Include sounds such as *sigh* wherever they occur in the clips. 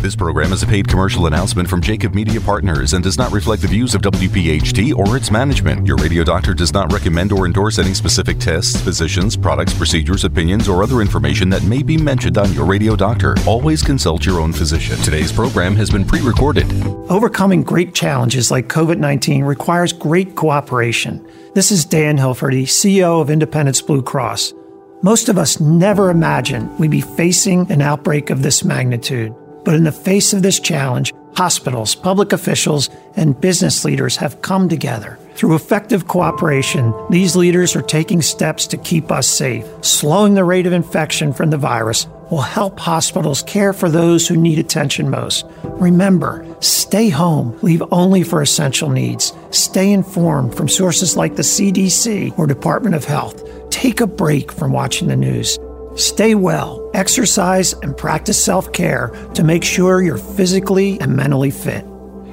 This program is a paid commercial announcement from Jacob Media Partners and does not reflect the views of WPHT or its management. Your radio doctor does not recommend or endorse any specific tests, physicians, products, procedures, opinions, or other information that may be mentioned on your radio doctor. Always consult your own physician. Today's program has been pre recorded. Overcoming great challenges like COVID 19 requires great cooperation. This is Dan Hilferty, CEO of Independence Blue Cross. Most of us never imagined we'd be facing an outbreak of this magnitude. But in the face of this challenge, hospitals, public officials, and business leaders have come together. Through effective cooperation, these leaders are taking steps to keep us safe. Slowing the rate of infection from the virus will help hospitals care for those who need attention most. Remember, stay home, leave only for essential needs. Stay informed from sources like the CDC or Department of Health. Take a break from watching the news. Stay well, exercise, and practice self care to make sure you're physically and mentally fit.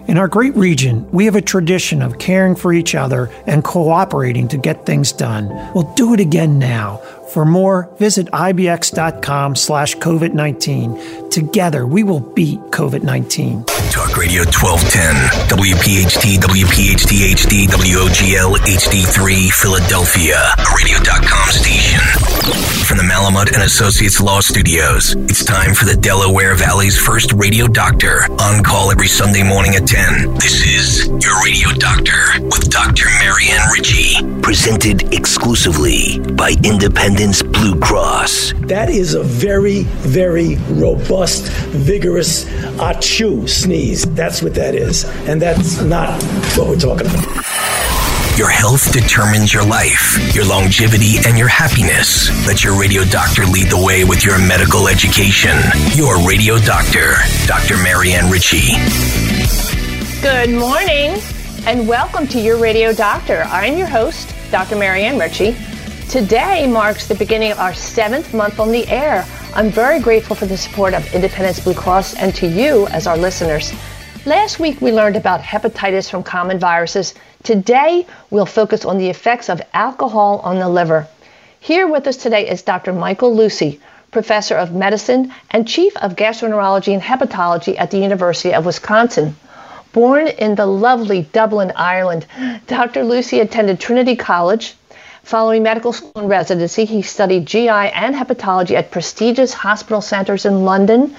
In our great region, we have a tradition of caring for each other and cooperating to get things done. We'll do it again now. For more, visit ibx.com slash COVID-19. Together, we will beat COVID-19. Talk Radio 1210, WPHT, WPHT HD, WOGL HD3, Philadelphia, radio.com station. From the Malamut and Associates Law Studios, it's time for the Delaware Valley's first radio doctor, on call every Sunday morning at 10. This is Your Radio Doctor with Dr. Marianne Ritchie, presented exclusively by Independence Blue Cross. That is a very, very robust, vigorous achoo sneeze. That's what that is. And that's not what we're talking about. Your health determines your life, your longevity, and your happiness. Let your radio doctor lead the way with your medical education. Your radio doctor, Dr. Marianne Ritchie. Good morning and welcome to your radio doctor. I'm your host, Dr. Marianne Ritchie. Today marks the beginning of our seventh month on the air. I'm very grateful for the support of Independence Blue Cross and to you as our listeners. Last week we learned about hepatitis from common viruses. Today we'll focus on the effects of alcohol on the liver. Here with us today is Dr. Michael Lucey, professor of medicine and chief of gastroenterology and hepatology at the University of Wisconsin. Born in the lovely Dublin, Ireland, *gasps* Dr. Lucey attended Trinity College. Following medical school and residency, he studied GI and hepatology at prestigious hospital centers in London.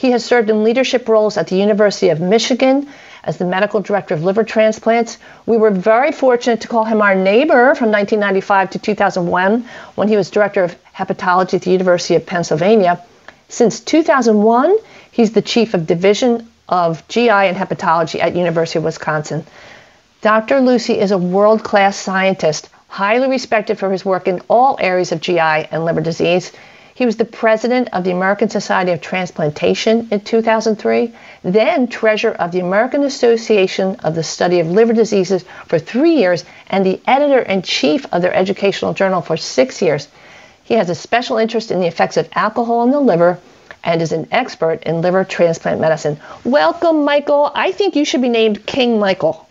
He has served in leadership roles at the University of Michigan as the medical director of liver transplants. We were very fortunate to call him our neighbor from 1995 to 2001 when he was director of hepatology at the University of Pennsylvania. Since 2001, he's the chief of division of GI and hepatology at University of Wisconsin. Dr. Lucey is a world-class scientist, highly respected for his work in all areas of GI and liver disease. He was the president of the American Society of Transplantation in 2003, then treasurer of the American Association of the Study of Liver Diseases for three years, and the editor in chief of their educational journal for six years. He has a special interest in the effects of alcohol on the liver and is an expert in liver transplant medicine. Welcome, Michael. I think you should be named King Michael.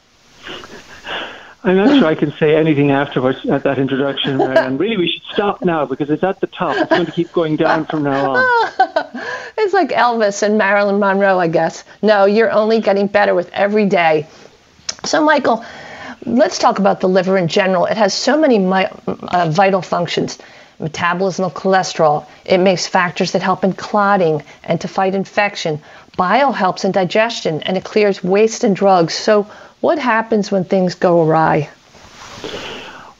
I'm not sure I can say anything afterwards at that introduction, and really we should stop now because it's at the top. It's going to keep going down from now on. *laughs* it's like Elvis and Marilyn Monroe, I guess. No, you're only getting better with every day. So, Michael, let's talk about the liver in general. It has so many uh, vital functions metabolism of cholesterol. It makes factors that help in clotting and to fight infection. Bile helps in digestion and it clears waste and drugs. So, what happens when things go awry?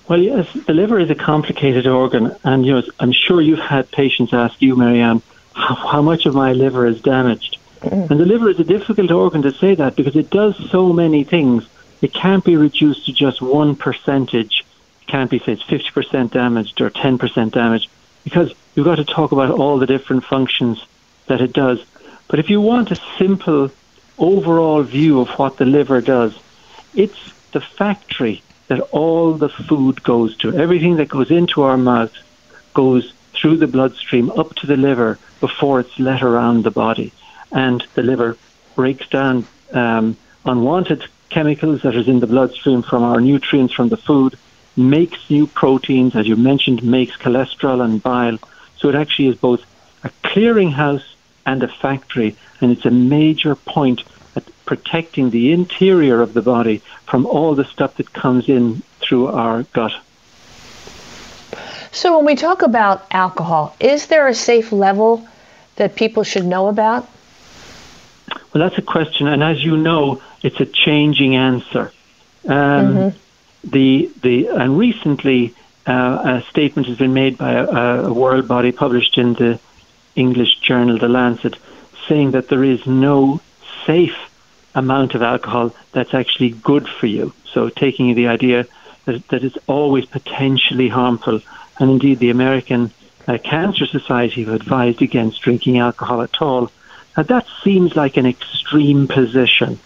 Well, yes, the liver is a complicated organ, and you know, I'm sure you've had patients ask you, Marianne, how, how much of my liver is damaged. Mm-hmm. And the liver is a difficult organ to say that because it does so many things. It can't be reduced to just one percentage. Can't be, say, it's 50% damaged or 10% damaged because you've got to talk about all the different functions that it does. But if you want a simple overall view of what the liver does, it's the factory that all the food goes to. Everything that goes into our mouth goes through the bloodstream up to the liver before it's let around the body. And the liver breaks down um, unwanted chemicals that is in the bloodstream from our nutrients from the food, makes new proteins, as you mentioned, makes cholesterol and bile. So it actually is both a clearinghouse and a factory. and it's a major point at protecting the interior of the body from all the stuff that comes in through our gut. So, when we talk about alcohol, is there a safe level that people should know about? Well, that's a question, and as you know, it's a changing answer. Um, mm-hmm. The the and recently uh, a statement has been made by a, a world body published in the English journal The Lancet, saying that there is no safe amount of alcohol that's actually good for you. So taking the idea that, that it's always potentially harmful, and indeed the American uh, Cancer Society have advised against drinking alcohol at all. Now that seems like an extreme position,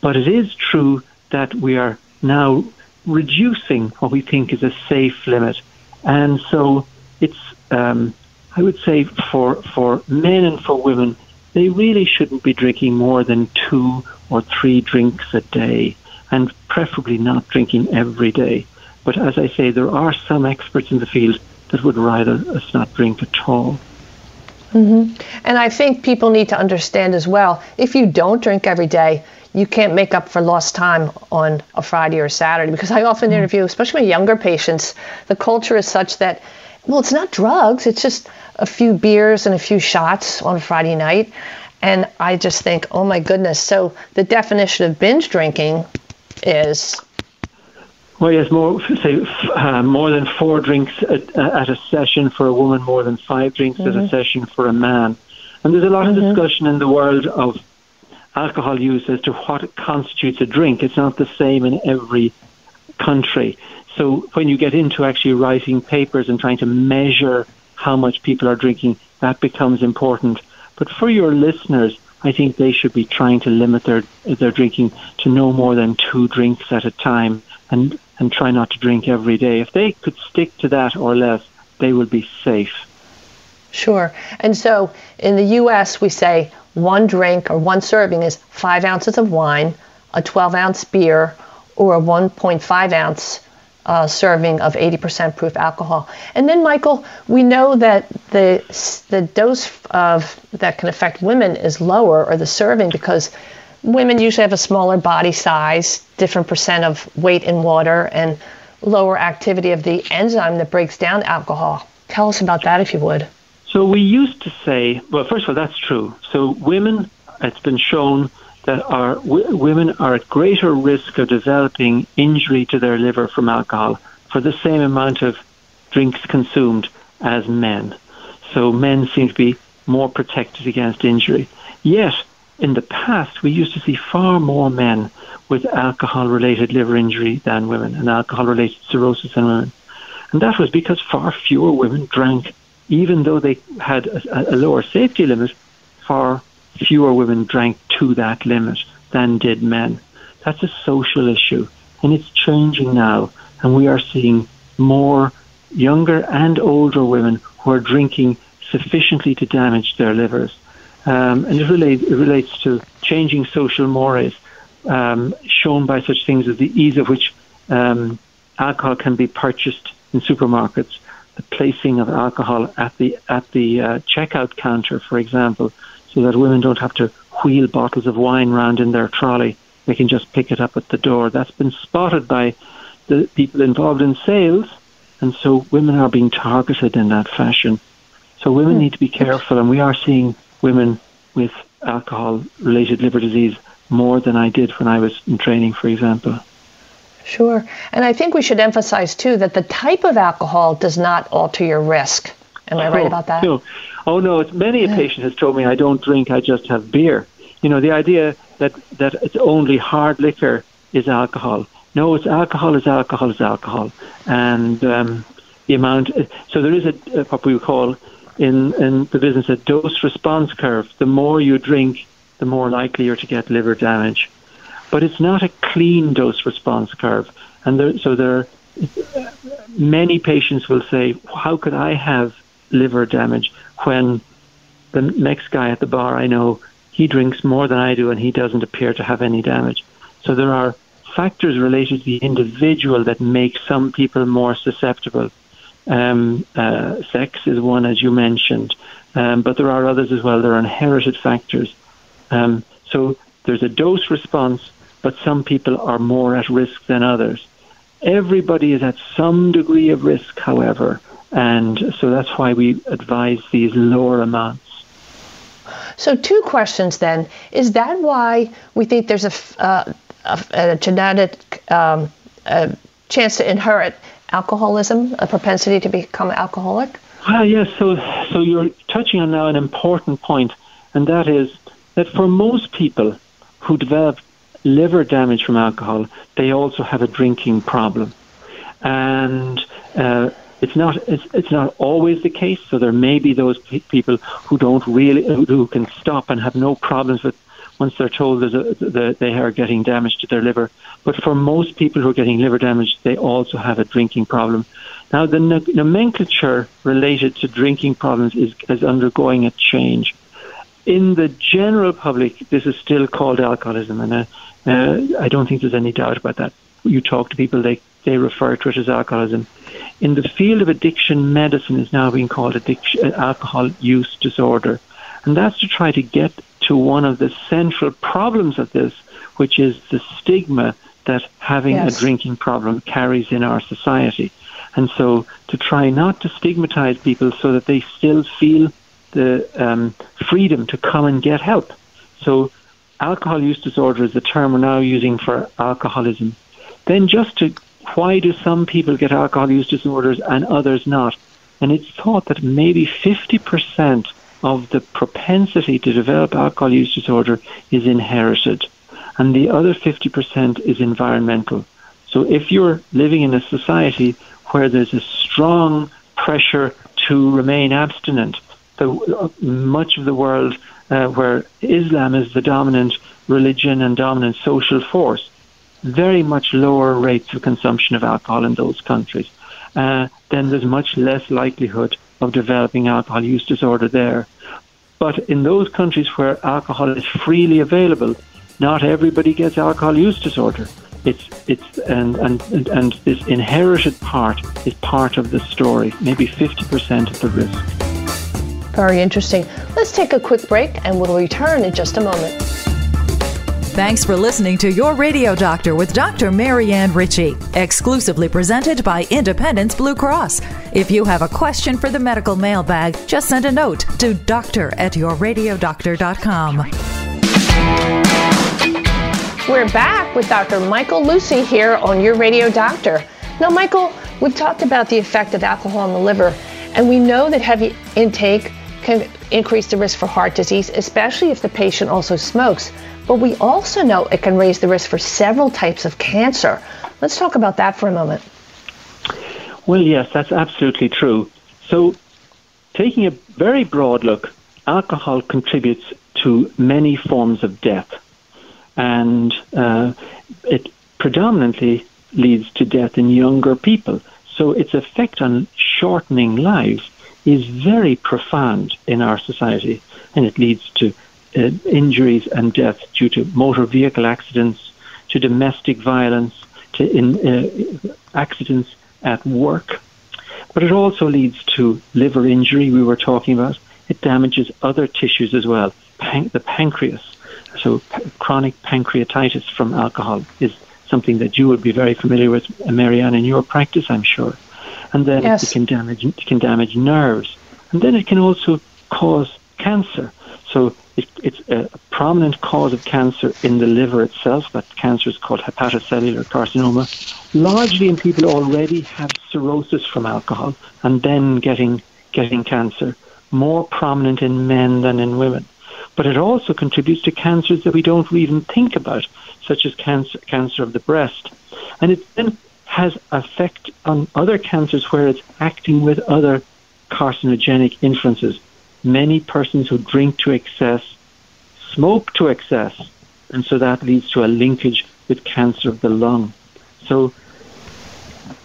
but it is true that we are now reducing what we think is a safe limit. And so it's, um, I would say, for, for men and for women, they really shouldn't be drinking more than two or three drinks a day, and preferably not drinking every day. But as I say, there are some experts in the field that would rather us not drink at all. Mm-hmm. And I think people need to understand as well if you don't drink every day, you can't make up for lost time on a Friday or Saturday. Because I often mm-hmm. interview, especially my younger patients, the culture is such that, well, it's not drugs, it's just a few beers and a few shots on a Friday night. And I just think, oh my goodness. So the definition of binge drinking is well, yes, more say uh, more than four drinks at, at, a session for a woman, more than five drinks mm-hmm. at a mm-hmm. session for a man. And there's a lot mm-hmm. of discussion in the world of alcohol use as to what constitutes a drink. It's not the same in every country. So when you get into actually writing papers and trying to measure how much people are drinking, that becomes important. But for your listeners, I think they should be trying to limit their their drinking to no more than two drinks at a time and and try not to drink every day. If they could stick to that or less, they would be safe. Sure. And so in the U.S., we say one drink or one serving is five ounces of wine, a 12 ounce beer, or a 1.5 ounce uh, serving of 80% proof alcohol. And then, Michael, we know that the the dose of that can affect women is lower, or the serving, because women usually have a smaller body size, different percent of weight in water, and lower activity of the enzyme that breaks down alcohol. Tell us about that, if you would. So we used to say, well, first of all, that's true. So women, it's been shown that are w- women are at greater risk of developing injury to their liver from alcohol for the same amount of drinks consumed as men. So men seem to be more protected against injury. Yet in the past, we used to see far more men with alcohol related liver injury than women and alcohol related cirrhosis than women. And that was because far fewer women drank, even though they had a, a lower safety limit, far fewer women drank to that limit than did men. That's a social issue, and it's changing now. And we are seeing more younger and older women who are drinking sufficiently to damage their livers. Um, and it, relate, it relates to changing social mores um, shown by such things as the ease of which um, alcohol can be purchased in supermarkets, placing of alcohol at the at the uh, checkout counter, for example, so that women don't have to wheel bottles of wine round in their trolley. They can just pick it up at the door. That's been spotted by the people involved in sales, and so women are being targeted in that fashion. So women hmm. need to be careful, and we are seeing women with alcohol related liver disease more than I did when I was in training, for example. Sure. And I think we should emphasize, too, that the type of alcohol does not alter your risk. Am I right oh, about that? No. Oh, no. It's, many a patient has told me, I don't drink, I just have beer. You know, the idea that, that it's only hard liquor is alcohol. No, it's alcohol is alcohol is alcohol. And um, the amount, so there is a, what we call in, in the business a dose response curve. The more you drink, the more likely you're to get liver damage. But it's not a clean dose response curve. And there, so there many patients will say, How could I have liver damage when the next guy at the bar I know he drinks more than I do and he doesn't appear to have any damage? So there are factors related to the individual that make some people more susceptible. Um, uh, sex is one, as you mentioned, um, but there are others as well. There are inherited factors. Um, so there's a dose response, but some people are more at risk than others. Everybody is at some degree of risk, however, and so that's why we advise these lower amounts. So, two questions then. Is that why we think there's a, uh, a, a genetic um, a chance to inherit alcoholism, a propensity to become alcoholic? Well, yes. So, so you're touching on now an important point, and that is that for most people who develop liver damage from alcohol, they also have a drinking problem, and uh, it's not it's, it's not always the case. So there may be those pe- people who don't really who can stop and have no problems with once they're told that they are getting damage to their liver. But for most people who are getting liver damage, they also have a drinking problem. Now, the nomenclature related to drinking problems is, is undergoing a change. In the general public, this is still called alcoholism, and uh, uh, I don't think there's any doubt about that. You talk to people, they, they refer to it as alcoholism. In the field of addiction, medicine is now being called addiction, uh, alcohol use disorder. And that's to try to get to one of the central problems of this, which is the stigma that having yes. a drinking problem carries in our society. And so to try not to stigmatize people so that they still feel the um, freedom to come and get help. So alcohol use disorder is the term we're now using for alcoholism. Then just to why do some people get alcohol use disorders and others not? And it's thought that maybe 50% of the propensity to develop alcohol use disorder is inherited, and the other 50% is environmental. So if you're living in a society where there's a strong pressure to remain abstinent, the, uh, much of the world uh, where Islam is the dominant religion and dominant social force, very much lower rates of consumption of alcohol in those countries. Uh, then there's much less likelihood of developing alcohol use disorder there. But in those countries where alcohol is freely available, not everybody gets alcohol use disorder. It's it's and and and this inherited part is part of the story, maybe fifty percent of the risk. Very interesting. Let's take a quick break and we'll return in just a moment. Thanks for listening to Your Radio Doctor with Dr. Marianne Ritchie, exclusively presented by Independence Blue Cross. If you have a question for the medical mailbag, just send a note to doctor at yourradiodoctor.com. We're back with Dr. Michael Lucey here on Your Radio Doctor. Now, Michael, we've talked about the effect of alcohol on the liver, and we know that heavy intake can increase the risk for heart disease, especially if the patient also smokes. But we also know it can raise the risk for several types of cancer. Let's talk about that for a moment. Well, yes, that's absolutely true. So, taking a very broad look, alcohol contributes to many forms of death, and uh, it predominantly leads to death in younger people. So, its effect on shortening lives is very profound in our society, and it leads to uh, injuries and deaths due to motor vehicle accidents, to domestic violence, to in, uh, accidents at work. But it also leads to liver injury, we were talking about. It damages other tissues as well. Pan- the pancreas. So, p- chronic pancreatitis from alcohol is something that you would be very familiar with, Marianne, in your practice, I'm sure. And then yes. it can damage it can damage nerves, and then it can also cause cancer. So it, it's a prominent cause of cancer in the liver itself. That cancer is called hepatocellular carcinoma, largely in people who already have cirrhosis from alcohol and then getting getting cancer. More prominent in men than in women. But it also contributes to cancers that we don't even think about, such as cancer, cancer of the breast. And it then has effect on other cancers where it's acting with other carcinogenic influences many persons who drink to excess smoke to excess, and so that leads to a linkage with cancer of the lung. So,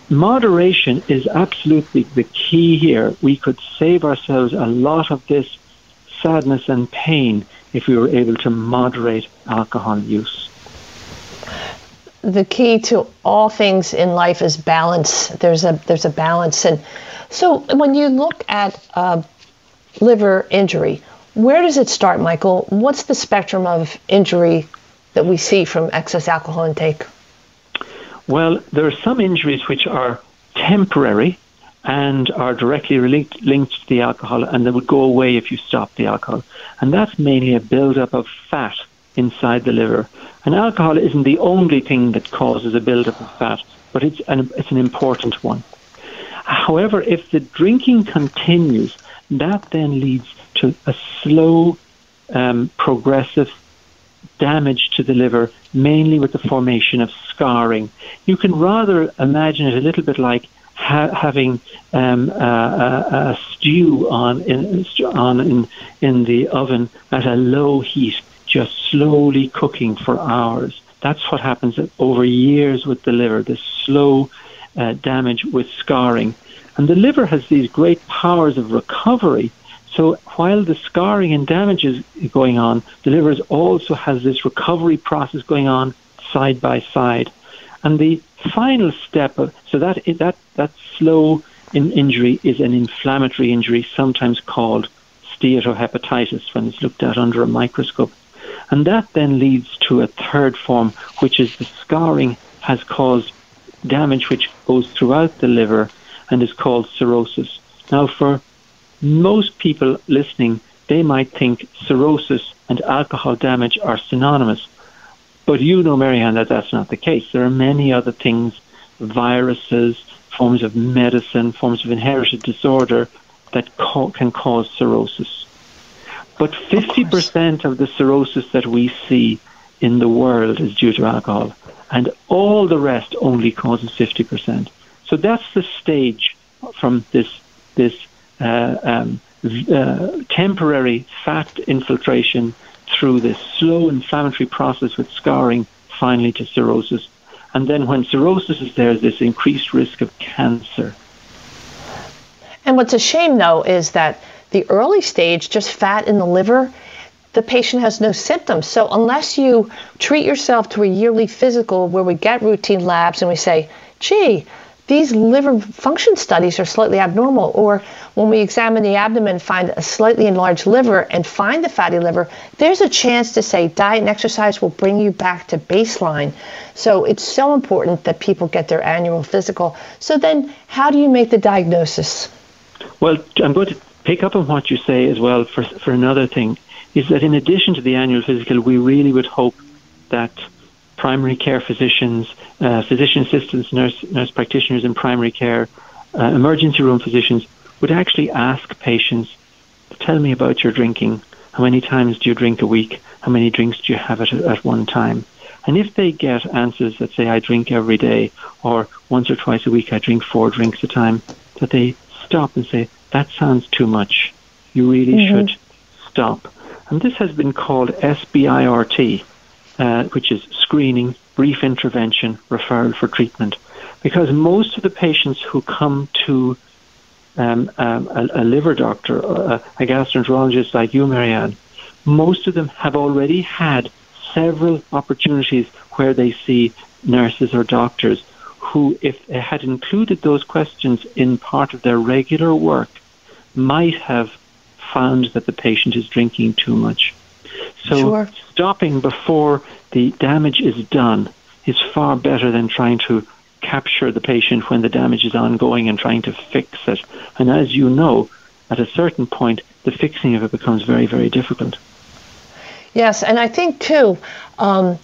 moderation is absolutely the key here. We could save ourselves a lot of this sadness and pain if we were able to moderate alcohol use. The key to all things in life is balance. There's a there's a balance, and so when you look at uh, liver injury. where does it start, Michael? What's the spectrum of injury that we see from excess alcohol intake? Well, there are some injuries which are temporary and are directly linked, linked to the alcohol and they would go away if you stop the alcohol. And that's mainly a buildup of fat inside the liver. And alcohol isn't the only thing that causes a buildup of fat, but it's an, it's an important one. However, if the drinking continues, that then leads to a slow, um, progressive damage to the liver, mainly with the formation of scarring. You can rather imagine it a little bit like ha- having um, a, a, a, stew on in, on in, in the oven at a low heat, just slowly cooking for hours. That's what happens over years with the liver. This slow uh, damage with scarring, and the liver has these great powers of recovery so while the scarring and damage is going on, the liver also has this recovery process going on side by side. And the final step, of, so that that that slow in injury is an inflammatory injury, sometimes called steatohepatitis when it's looked at under a microscope. And that then leads to a third form, which is the scarring has caused damage which goes throughout the liver and is called cirrhosis. Now, for most people listening, they might think cirrhosis and alcohol damage are synonymous. But you know, Marianne, that that's not the case. There are many other things, viruses, forms of medicine, forms of inherited disorder that can cause cirrhosis. But 50% of, of the cirrhosis that we see in the world is due to alcohol, and all the rest only causes 50%. So that's the stage from this this uh, um, uh, temporary fat infiltration through this slow inflammatory process with scarring, finally to cirrhosis. And then when cirrhosis is there, there's this increased risk of cancer. And what's a shame, though, is that the early stage, just fat in the liver, the patient has no symptoms. So unless you treat yourself to a yearly physical where we get routine labs and we say, gee, these liver function studies are slightly abnormal. Or when we examine the abdomen, find a slightly enlarged liver and find the fatty liver, there's a chance to say diet and exercise will bring you back to baseline. So it's so important that people get their annual physical. So then, how do you make the diagnosis? Well, I'm going to pick up on what you say as well for, for another thing is that in addition to the annual physical, we really would hope that primary care physicians, uh, physician assistants, nurse, nurse practitioners in primary care, uh, emergency room physicians would actually ask patients, tell me about your drinking. How many times do you drink a week? How many drinks do you have at, at one time? And if they get answers that say, I drink every day, or once or twice a week I drink four drinks a time, that they stop and say, that sounds too much. You really mm-hmm. should stop. And this has been called SBIRT, uh, which is screening, brief intervention, referral for treatment. Because most of the patients who come to um, um, a, a, liver doctor, a, a gastroenterologist like you, Marianne, most of them have already had several opportunities where they see nurses or doctors who, if they had included those questions in part of their regular work, might have found that the patient is drinking too much. So sure. stopping before the damage is done is far better than trying to capture the patient when the damage is ongoing and trying to fix it. And as you know, at a certain point, the fixing of it becomes very, very difficult. Yes, and I think too, um,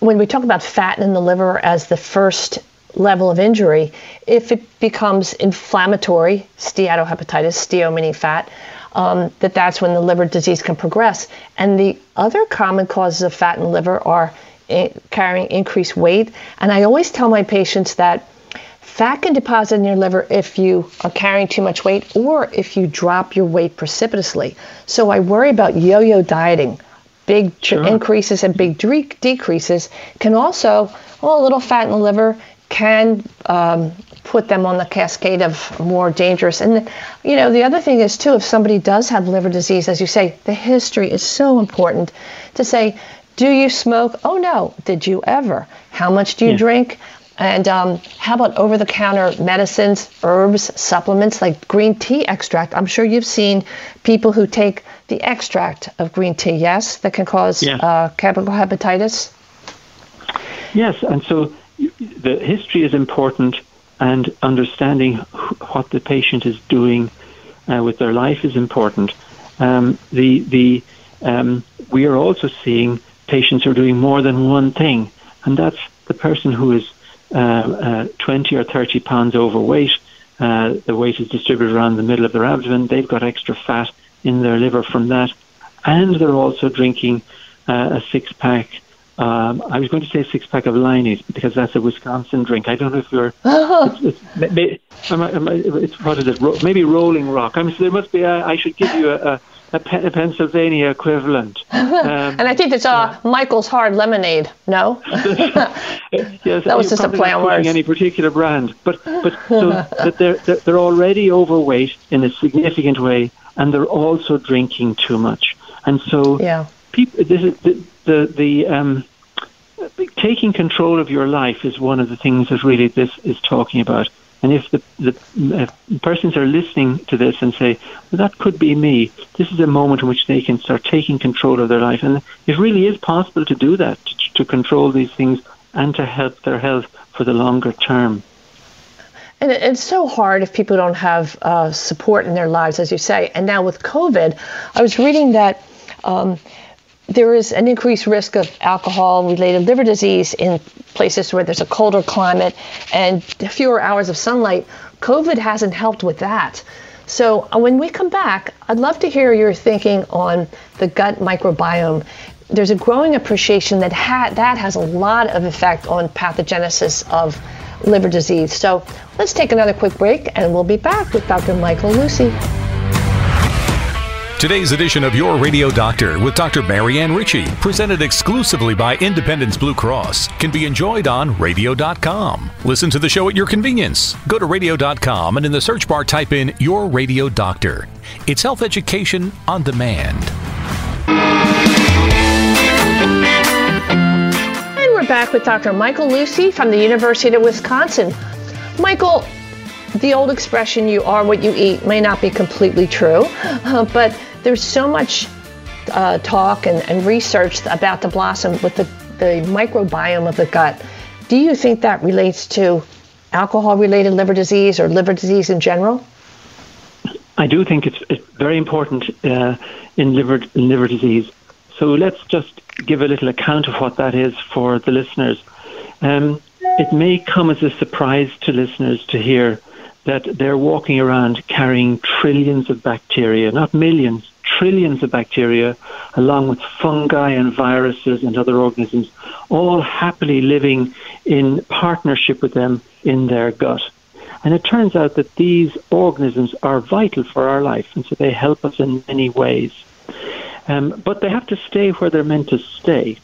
when we talk about fat in the liver as the first level of injury, if it becomes inflammatory, steatohepatitis, steo meaning fat, um, that that's when the liver disease can progress. And the other common causes of fat in liver are in, carrying increased weight. And I always tell my patients that fat can deposit in your liver if you are carrying too much weight or if you drop your weight precipitously. So I worry about yo-yo dieting. Big sure. increases and big decreases can also, well, a little fat in the liver can um, put them on the cascade of more dangerous. And, you know, the other thing is, too, if somebody does have liver disease, as you say, the history is so important to say, do you smoke? Oh, no. Did you ever? How much do you yeah. drink? And um, how about over the counter medicines, herbs, supplements like green tea extract? I'm sure you've seen people who take the extract of green tea, yes, that can cause Yes. uh, chemical hepatitis. Yes, and so the history is important, and understanding wh- what the patient is doing uh, with their life is important. Um, the the um, we are also seeing patients who are doing more than one thing, and that's the person who is uh, uh, 20 or 30 pounds overweight. Uh, the weight is distributed around the middle of their abdomen. They've got extra fat in their liver from that, and they're also drinking uh, a six pack. Um, I was going to say six pack of Leinie's because that's a Wisconsin drink. I don't know if you're. *laughs* it's, it's, maybe, am I, am it's what is it? Maybe Rolling Rock. I mean, there must be. A, I should give you a, a, a, Pennsylvania equivalent. Um, *laughs* And I think it's uh, Michael's Hard Lemonade. No? *laughs* yes, That was just a play on words. Any particular brand, but but so that they're they're they're already overweight in a significant way, and they're also drinking too much, and so Yeah. people this is the the, the um, taking control of your life is one of the things that really this is talking about. And if the, the if persons are listening to this and say, well, that could be me, this is a moment in which they can start taking control of their life. And it really is possible to do that, to, to control these things and to help their health for the longer term. And it's so hard if people don't have uh, support in their lives, as you say. And now with COVID, I was reading that um, there is an increased risk of alcohol related liver disease in places where there's a colder climate and fewer hours of sunlight. COVID hasn't helped with that. So uh, when we come back, I'd love to hear your thinking on the gut microbiome. There's a growing appreciation that ha- that has a lot of effect on pathogenesis of liver disease. So let's take another quick break and we'll be back with Dr. Michael Lucey. Today's edition of Your Radio Doctor with Dr. Marianne Ritchie, presented exclusively by Independence Blue Cross, can be enjoyed on radio.com. Listen to the show at your convenience. Go to radio.com and in the search bar type in Your Radio Doctor. It's health education on demand. And we're back with Dr. Michael Lucey from the University of Wisconsin. Michael, the old expression, you are what you eat, may not be completely true, *laughs* but there's so much uh, talk and, and research about the blossom with the, the microbiome of the gut. Do you think that relates to alcohol related liver disease or liver disease in general? I do think it's, it's very important uh, in liver in liver disease. So let's just give a little account of what that is for the listeners. Um, it may come as a surprise to listeners to hear that they're walking around carrying trillions of bacteria, not millions, trillions of bacteria, along with fungi and viruses and other organisms, all happily living in partnership with them in their gut. And it turns out that these organisms are vital for our life, and so they help us in many ways. Um, but they have to stay where they're meant to stay,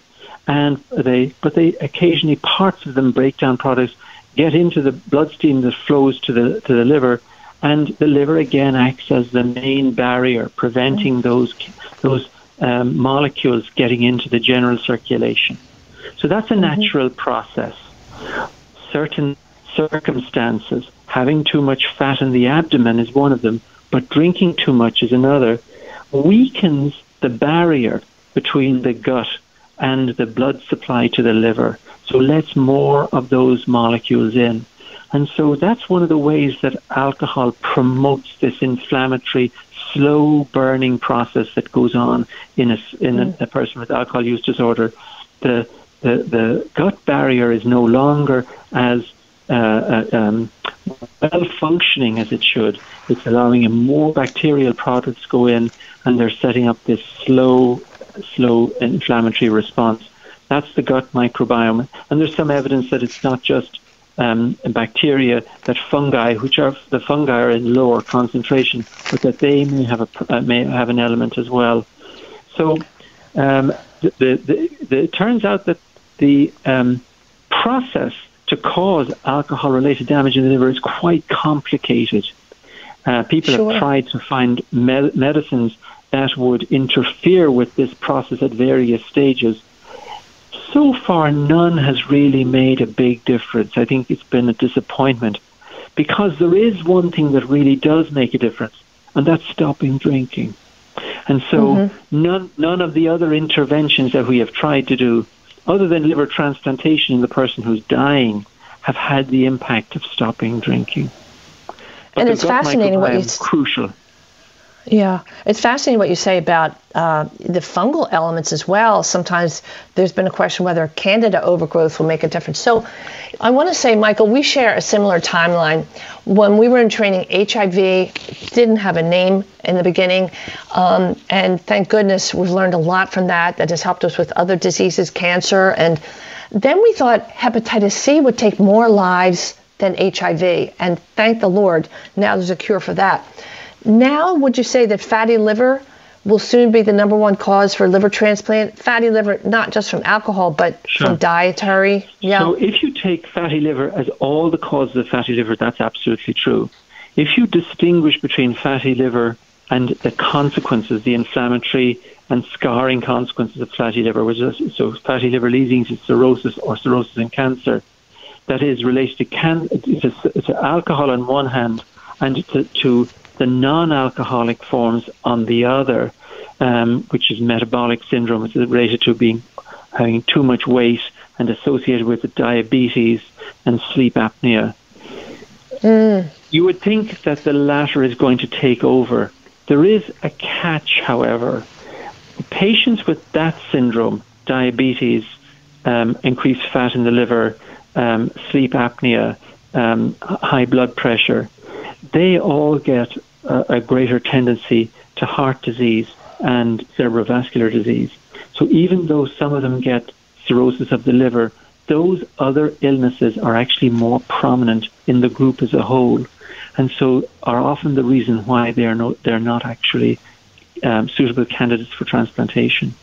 and they but they occasionally parts of them break down products, get into the bloodstream that flows to the to the liver, and the liver again acts as the main barrier, preventing those those um, molecules getting into the general circulation. So that's a natural process. Certain circumstances, having too much fat in the abdomen is one of them, but drinking too much is another, weakens the barrier between the gut and the blood supply to the liver. So lets more of those molecules in. And so that's one of the ways that alcohol promotes this inflammatory, slow burning process that goes on in a, in a, a person with alcohol use disorder. The, the, the gut barrier is no longer as uh, uh, um, well functioning as it should. It's allowing more bacterial products go in, and they're setting up this slow, slow inflammatory response. That's the gut microbiome, and there's some evidence that it's not just um, bacteria, that fungi, which are the fungi are in lower concentration, but that they may have a uh, may have an element as well. So um, the, the, the, the, it turns out that the um, process to cause alcohol-related damage in the liver is quite complicated. Uh, people Sure. have tried to find me- medicines that would interfere with this process at various stages. So far, none has really made a big difference. I think it's been a disappointment because there is one thing that really does make a difference, and that's stopping drinking. And so mm-hmm. none, none of the other interventions that we have tried to do, other than liver transplantation in the person who's dying, have had the impact of stopping drinking. But and it's fascinating what you crucial. Yeah, it's fascinating what you say about uh, the fungal elements as well. Sometimes there's been a question whether candida overgrowth will make a difference. So I want to say, Michael, we share a similar timeline. When we were in training, HIV didn't have a name in the beginning. Um, and thank goodness we've learned a lot from that that has helped us with other diseases, cancer. And then we thought hepatitis C would take more lives than HIV. And thank the Lord, now there's a cure for that. Now, would you say that fatty liver will soon be the number one cause for liver transplant? Fatty liver, not just from alcohol, but sure. from dietary. Yeah. So, if you take fatty liver as all the causes of fatty liver, that's absolutely true. If you distinguish between fatty liver and the consequences, the inflammatory and scarring consequences of fatty liver, which is so fatty liver leading to cirrhosis or cirrhosis and cancer, that is related to can to, alcohol on one hand and to, to the non-alcoholic forms on the other, um, which is metabolic syndrome. which is related to being having too much weight and associated with diabetes and sleep apnea. Mm. You would think that the latter is going to take over. There is a catch, however. Patients with that syndrome, diabetes, um, increased fat in the liver, um, sleep apnea, um, high blood pressure, they all get a, a greater tendency to heart disease and cerebrovascular disease. So even though some of them get cirrhosis of the liver, those other illnesses are actually more prominent in the group as a whole, and so are often the reason why they are no, they're not actually um, suitable candidates for transplantation.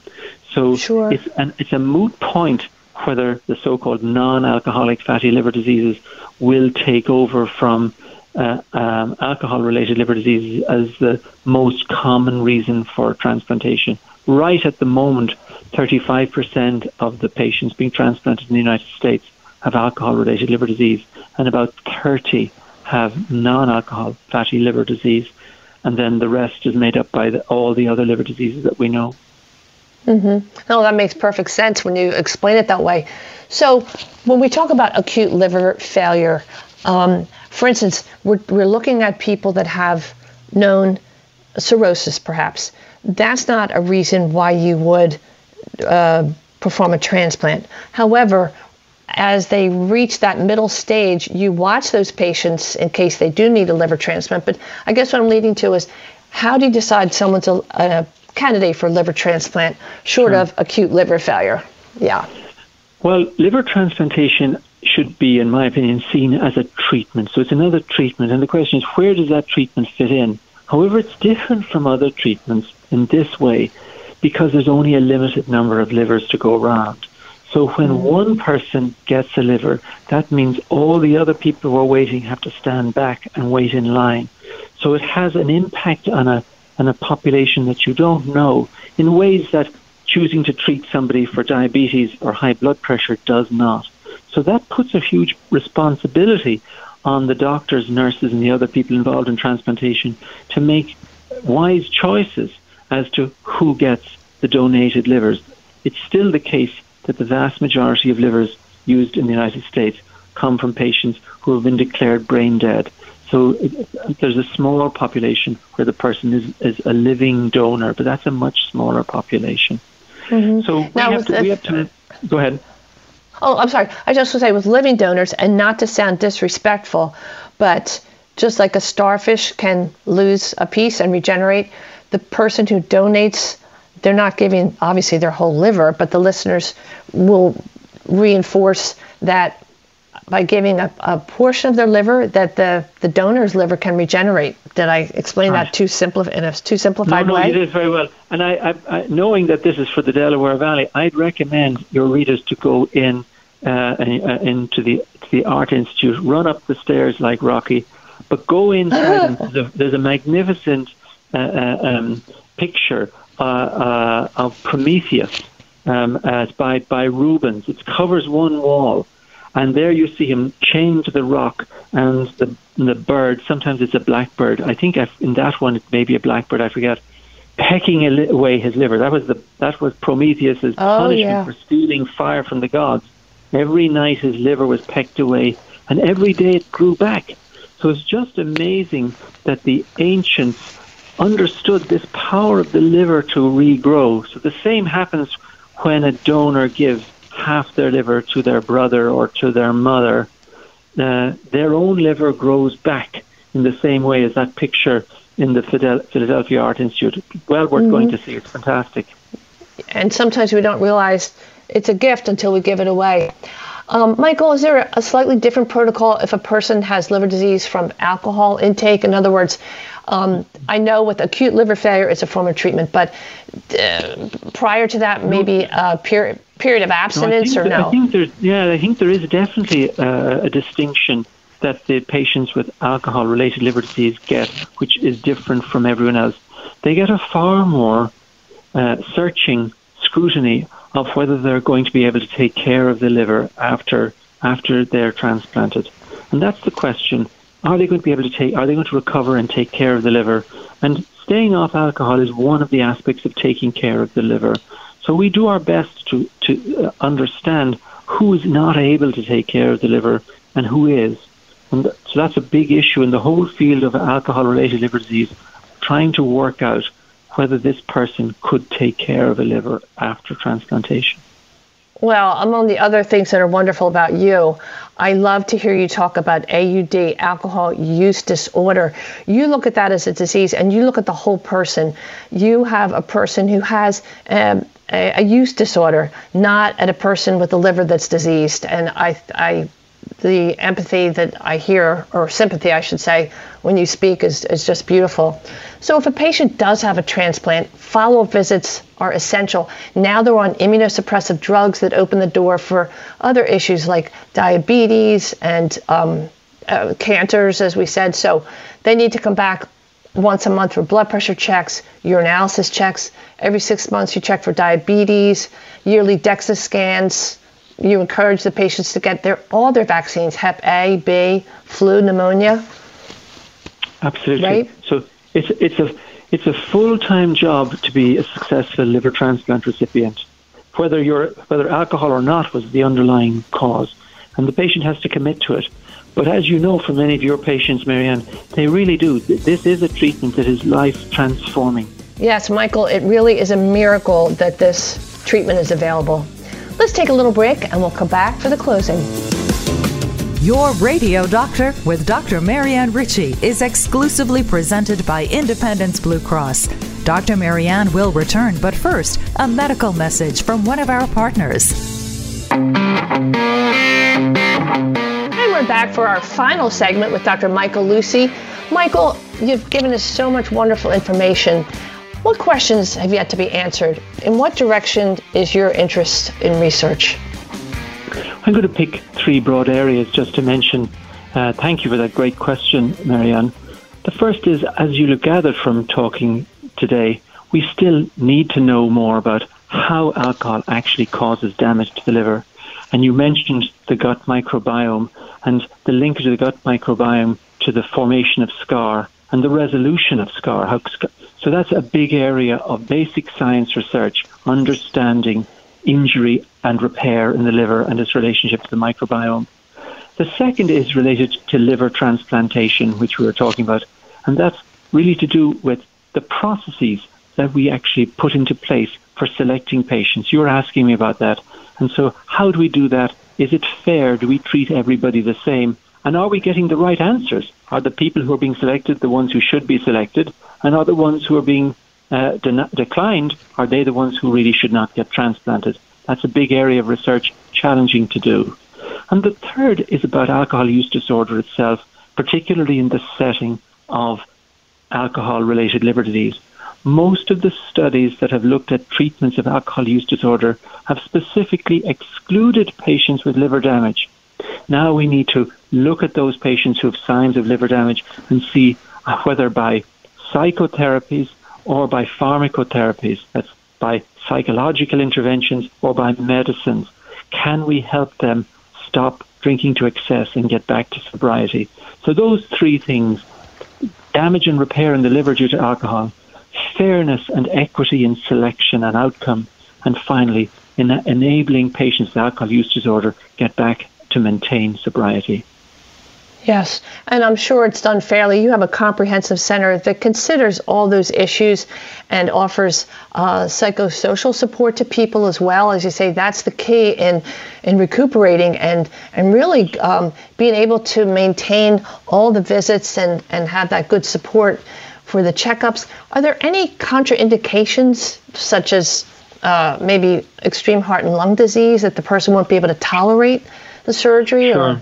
So sure. it's an, it's a moot point whether the so-called non-alcoholic fatty liver diseases will take over from uh, um, alcohol-related liver disease as the most common reason for transplantation. Right at the moment, 35% of the patients being transplanted in the United States have alcohol-related liver disease, and about 30 have non-alcohol fatty liver disease, and then the rest is made up by the, all the other liver diseases that we know. Mm-hmm. No, that makes perfect sense when you explain it that way. So, when we talk about acute liver failure, um, for instance, we're, we're looking at people that have known cirrhosis, perhaps. That's not a reason why you would uh, perform a transplant. However, as they reach that middle stage, you watch those patients in case they do need a liver transplant. But I guess what I'm leading to is how do you decide someone's a, a candidate for liver transplant short sure. of acute liver failure? Yeah. Well, liver transplantation should be, in my opinion, seen as a treatment. So it's another treatment, and the question is where does that treatment fit in? However, it's different from other treatments in this way because there's only a limited number of livers to go around. So when mm. one person gets a liver, that means all the other people who are waiting have to stand back and wait in line. So it has an impact on a on a population that you don't know in ways that choosing to treat somebody for diabetes or high blood pressure does not. So that puts a huge responsibility on the doctors, nurses, and the other people involved in transplantation to make wise choices as to who gets the donated livers. It's still the case that the vast majority of livers used in the United States come from patients who have been declared brain dead. So it, there's a smaller population where the person is, is a living donor, but that's a much smaller population. Mm-hmm. So we now, have, to, we have to go ahead. Oh, I'm sorry. I just want to say with living donors, and not to sound disrespectful, but just like a starfish can lose a piece and regenerate, the person who donates, they're not giving obviously their whole liver, but the listeners will reinforce that by giving a, a portion of their liver that the, the donor's liver can regenerate. Did I explain right. that too simpli- in a too simplified no, no, way? you did very well. And I, I, I, knowing that this is for the Delaware Valley, I'd recommend your readers to go in uh, uh, into the to the Art Institute, run up the stairs like Rocky, but go inside. *laughs* and there's, a, there's a magnificent uh, uh um, picture uh, uh, of Prometheus um, as by by Rubens. It covers one wall and there you see him chained to the rock and the the bird. Sometimes it's a blackbird. I think in that one it may be a blackbird. I forget. pecking away his liver. That was the that was Prometheus's oh, punishment yeah. for stealing fire from the gods. Every night his liver was pecked away, and every day it grew back. So it's just amazing that the ancients understood this power of the liver to regrow. So the same happens when a donor gives half their liver to their brother or to their mother. Uh, their own liver grows back in the same way as that picture in the Philadelphia Art Institute. Well worth mm-hmm. going to see. It's fantastic. And sometimes we don't realize it's a gift until we give it away. Um, Michael, is there a slightly different protocol if a person has liver disease from alcohol intake? In other words, um, I know with acute liver failure, it's a form of treatment, but uh, prior to that, maybe a period period of abstinence no, or no? I think there's, yeah, I think there is definitely a, a distinction that the patients with alcohol-related liver disease get, which is different from everyone else. They get a far more uh, searching scrutiny of whether they're going to be able to take care of the liver after after they're transplanted. And that's the question. Are they going to be able to take are they going to recover and take care of the liver? And staying off alcohol is one of the aspects of taking care of the liver. So we do our best to to uh, understand who is not able to take care of the liver and who is. And so that's a big issue in the whole field of alcohol related liver disease, trying to work out whether this person could take care of a liver after transplantation. Well, among the other things that are wonderful about you, I love to hear you talk about AUD, alcohol use disorder. You look at that as a disease and you look at the whole person. You have a person who has um, a, a, use disorder, not at a person with a liver that's diseased. And I, I the empathy that I hear, or sympathy, I should say, when you speak is, is just beautiful. So, if a patient does have a transplant, follow up visits are essential. Now they're on immunosuppressive drugs that open the door for other issues like diabetes and um, uh, cancers, as we said. So, they need to come back once a month for blood pressure checks, urinalysis checks. Every six months, you check for diabetes, yearly DEXA scans you encourage the patients to get their all their vaccines, Hep A, B, flu, pneumonia. Absolutely. Right? So it's it's a it's a full time job to be a successful liver transplant recipient. Whether you're whether alcohol or not was the underlying cause. And the patient has to commit to it. But as you know from many of your patients, Marianne, they really do. This is a treatment that is life transforming. Yes, Michael, it really is a miracle that this treatment is available. Let's take a little break and we'll come back for the closing. Your Radio Doctor with Dr. Marianne Ritchie is exclusively presented by Independence Blue Cross. Dr. Marianne will return, but first, a medical message from one of our partners. And we're back for our final segment with Dr. Michael Lucey. Michael, you've given us so much wonderful information. What questions have yet to be answered? In what direction is your interest in research? I'm going to pick three broad areas just to mention. Uh, thank you for that great question, Marianne. The first is, as you have gathered from talking today, we still need to know more about how alcohol actually causes damage to the liver. And you mentioned the gut microbiome and the link to the gut microbiome to the formation of scar and the resolution of scar. How, so that's a big area of basic science research, understanding injury and repair in the liver and its relationship to the microbiome. The second is related to liver transplantation, which we were talking about, and that's really to do with the processes that we actually put into place for selecting patients. You were asking me about that. And so, how do we do that? Is it fair? Do we treat everybody the same? And are we getting the right answers? Are the people who are being selected the ones who should be selected? And are the ones who are being uh, de- declined, are they the ones who really should not get transplanted? That's a big area of research, challenging to do. And the third is about alcohol use disorder itself, particularly in the setting of alcohol related liver disease. Most of the studies that have looked at treatments of alcohol use disorder have specifically excluded patients with liver damage. Now we need to look at those patients who have signs of liver damage and see uh, whether by psychotherapies or by pharmacotherapies, that's by psychological interventions or by medicines, can we help them stop drinking to excess and get back to sobriety? So those three things, damage and repair in the liver due to alcohol, fairness and equity in selection and outcome, and finally, in enabling patients with alcohol use disorder get back to maintain sobriety. Yes, and I'm sure it's done fairly. You have a comprehensive center that considers all those issues and offers uh, psychosocial support to people as well. As you say, that's the key in in recuperating and and really um, being able to maintain all the visits and and have that good support for the checkups. Are there any contraindications such as uh, maybe extreme heart and lung disease that the person won't be able to tolerate the surgery? Sure. Or?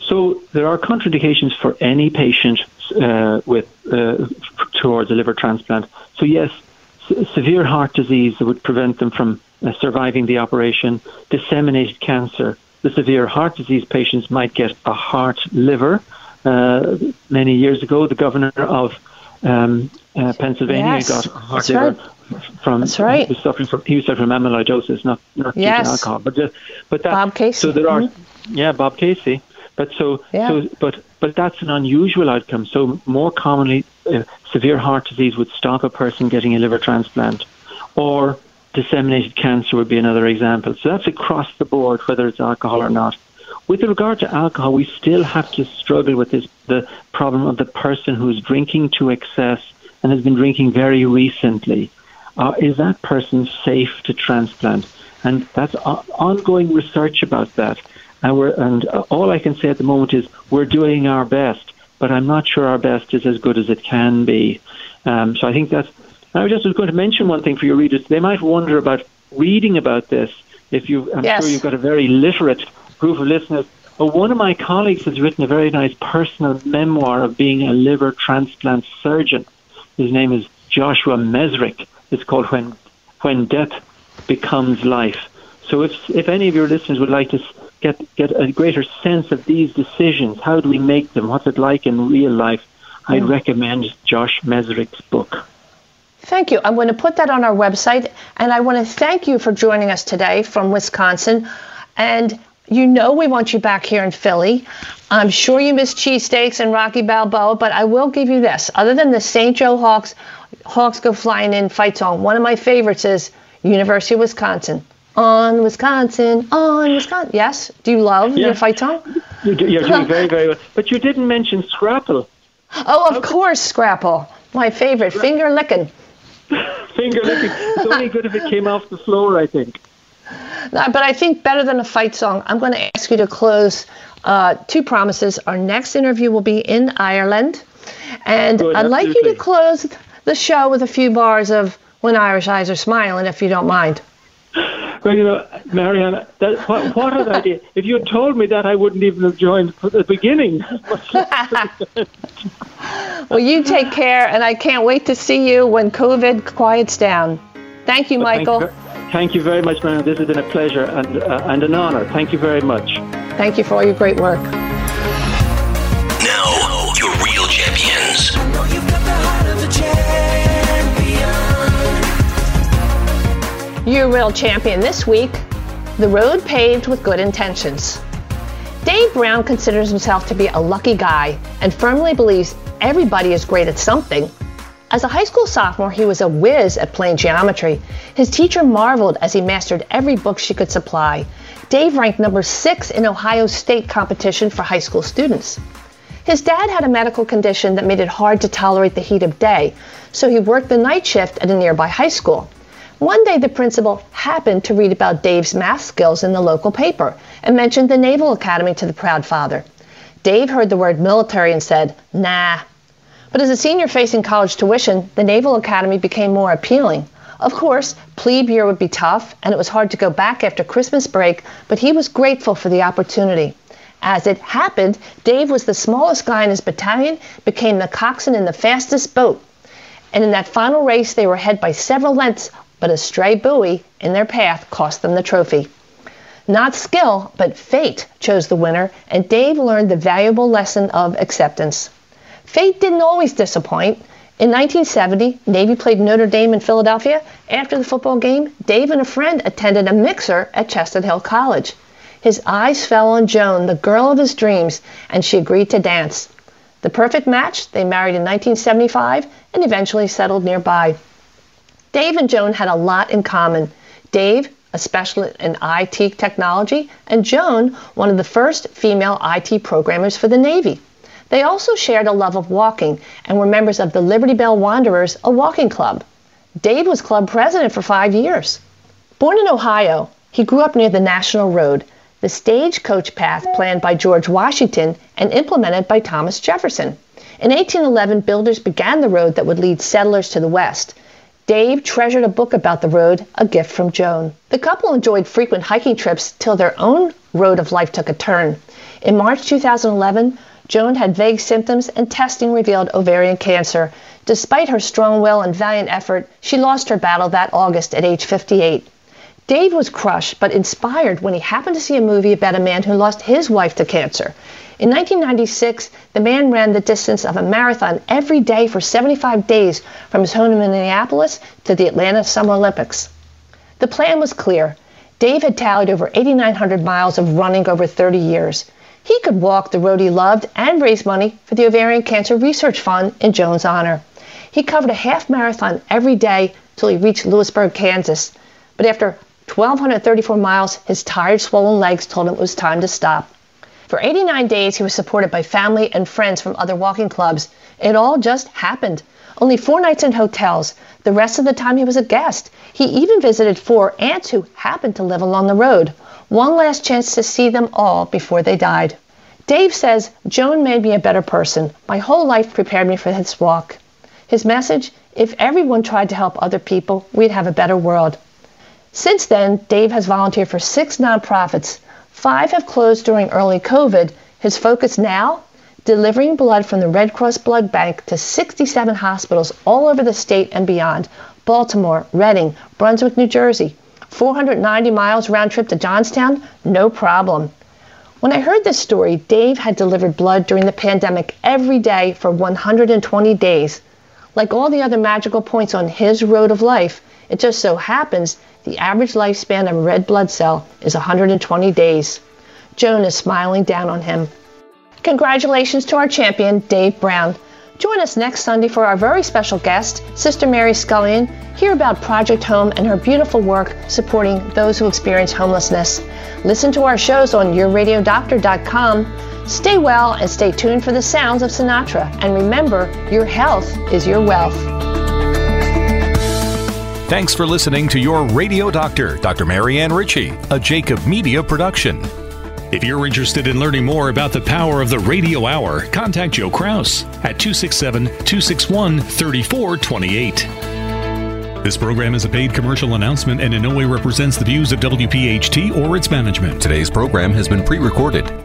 So there are contraindications for any patient uh, with uh, towards a liver transplant. So yes, s- severe heart disease would prevent them from uh, surviving the operation, disseminated cancer. The severe heart disease patients might get a heart liver. Uh, many years ago, the governor of um, uh, Pennsylvania yes, got a heart liver right. from that's right. He was suffering from he was suffering from amyloidosis, not not yes. alcohol, but just, but that, Bob Casey. So there are, mm-hmm. Yeah, Bob Casey. But so, yeah. so, but but that's an unusual outcome. So more commonly, uh, severe heart disease would stop a person getting a liver transplant, or disseminated cancer would be another example. So that's across the board, whether it's alcohol or not. With regard to alcohol, we still have to struggle with this the problem of the person who's drinking to excess and has been drinking very recently. Uh, is that person safe to transplant? And that's uh, ongoing research about that. And, we're, and all I can say at the moment is we're doing our best, but I'm not sure our best is as good as it can be. Um, so I think that's. I was just was going to mention one thing for your readers. They might wonder about reading about this. If you, I'm yes. sure you've got a very literate group of listeners. But one of my colleagues has written a very nice personal memoir of being a liver transplant surgeon. His name is Joshua Mezrich. It's called When When Death Becomes Life. So if if any of your listeners would like to get get a greater sense of these decisions. How do we make them? What's it like in real life? I'd mm. recommend Josh Mezrich's book. Thank you. I'm going to put that on our website, and I want to thank you for joining us today from Wisconsin. And you know we want you back here in Philly. I'm sure you miss cheesesteaks and Rocky Balboa, but I will give you this. Other than the St. Joe Hawks, Hawks go flying in fight song, one of my favorites is University of Wisconsin on Wisconsin, on Wisconsin. Yes. Do you love yeah. your fight song? You do, you're doing very, very well. *laughs* But you didn't mention Scrapple. Oh, of course, Scrapple. My favorite, finger licking. *laughs* finger licking. It's only good if it came off the floor, I think. No, but I think better than a fight song, I'm going to ask you to close uh, two promises. Our next interview will be in Ireland. And good, I'd like you to close the show with a few bars of When Irish Eyes Are Smiling, if you don't mind. Well, you know, Marianne, that, what, what an idea. If you had told me that, I wouldn't even have joined at the beginning. *laughs* well, you take care, and I can't wait to see you when COVID quiets down. Thank you, well, Michael. Thank you, thank you, very much, Mariana. This has been a pleasure and, uh, and an honor. Thank you very much. Thank you for all your great work. Your real champion this week the road paved with good intentions. Dave Brown considers himself to be a lucky guy and firmly believes everybody is great at something. As a high school sophomore, he was a whiz at plain geometry. His teacher marveled as he mastered every book she could supply. Dave ranked number six in Ohio State competition for high school students. His dad had a medical condition that made it hard to tolerate the heat of day, so he worked the night shift at a nearby high school. One day, the principal happened to read about Dave's math skills in the local paper and mentioned the Naval Academy to the proud father. Dave heard the word military and said, nah. But as a senior facing college tuition, the Naval Academy became more appealing. Of course, plebe year would be tough, and it was hard to go back after Christmas break, but he was grateful for the opportunity. As it happened, Dave was the smallest guy in his battalion, became the coxswain in the fastest boat. And in that final race, they were ahead by several lengths but a stray buoy in their path cost them the trophy. Not skill, but fate chose the winner, and Dave learned the valuable lesson of acceptance. Fate didn't always disappoint. In 1970, Navy played Notre Dame in Philadelphia. After the football game, Dave and a friend attended a mixer at Chestnut Hill College. His eyes fell on Joan, the girl of his dreams, and she agreed to dance. The perfect match, they married in 1975 and eventually settled nearby. Dave and Joan had a lot in common. Dave, a specialist in IT technology, and Joan, one of the first female IT programmers for the Navy. They also shared a love of walking and were members of the Liberty Bell Wanderers, a walking club. Dave was club president for five years. Born in Ohio, he grew up near the National Road, the stagecoach path planned by George Washington and implemented by Thomas Jefferson. In 1811, builders began the road that would lead settlers to the west. Dave treasured a book about the road, a gift from Joan. The couple enjoyed frequent hiking trips till their own road of life took a turn. In March 2011, Joan had vague symptoms and testing revealed ovarian cancer. Despite her strong will and valiant effort, she lost her battle that August at age 58. Dave was crushed but inspired when he happened to see a movie about a man who lost his wife to cancer. In 1996, the man ran the distance of a marathon every day for 75 days from his home in Minneapolis to the Atlanta Summer Olympics. The plan was clear. Dave had tallied over 8,900 miles of running over 30 years. He could walk the road he loved and raise money for the Ovarian Cancer Research Fund in Joan's honor. He covered a half marathon every day till he reached Lewisburg, Kansas. But after 1,234 miles, his tired, swollen legs told him it was time to stop. For 89 days, he was supported by family and friends from other walking clubs. It all just happened. Only four nights in hotels. The rest of the time, he was a guest. He even visited four aunts who happened to live along the road. One last chance to see them all before they died. Dave says, Joan made me a better person. My whole life prepared me for this walk. His message if everyone tried to help other people, we'd have a better world. Since then, Dave has volunteered for six nonprofits, Five have closed during early COVID. His focus now? Delivering blood from the Red Cross Blood Bank to 67 hospitals all over the state and beyond Baltimore, Reading, Brunswick, New Jersey. 490 miles round trip to Johnstown? No problem. When I heard this story, Dave had delivered blood during the pandemic every day for 120 days. Like all the other magical points on his road of life, it just so happens the average lifespan of a red blood cell is 120 days. Joan is smiling down on him. Congratulations to our champion, Dave Brown. Join us next Sunday for our very special guest, Sister Mary Scullion. Hear about Project Home and her beautiful work supporting those who experience homelessness. Listen to our shows on yourradiodoctor.com. Stay well and stay tuned for the sounds of Sinatra. And remember, your health is your wealth. Thanks for listening to your Radio Doctor, Dr. Marianne Ritchie, a Jacob Media production. If you're interested in learning more about the power of the radio hour, contact Joe Kraus at 267 261 3428. This program is a paid commercial announcement and in no way represents the views of WPHT or its management. Today's program has been pre recorded.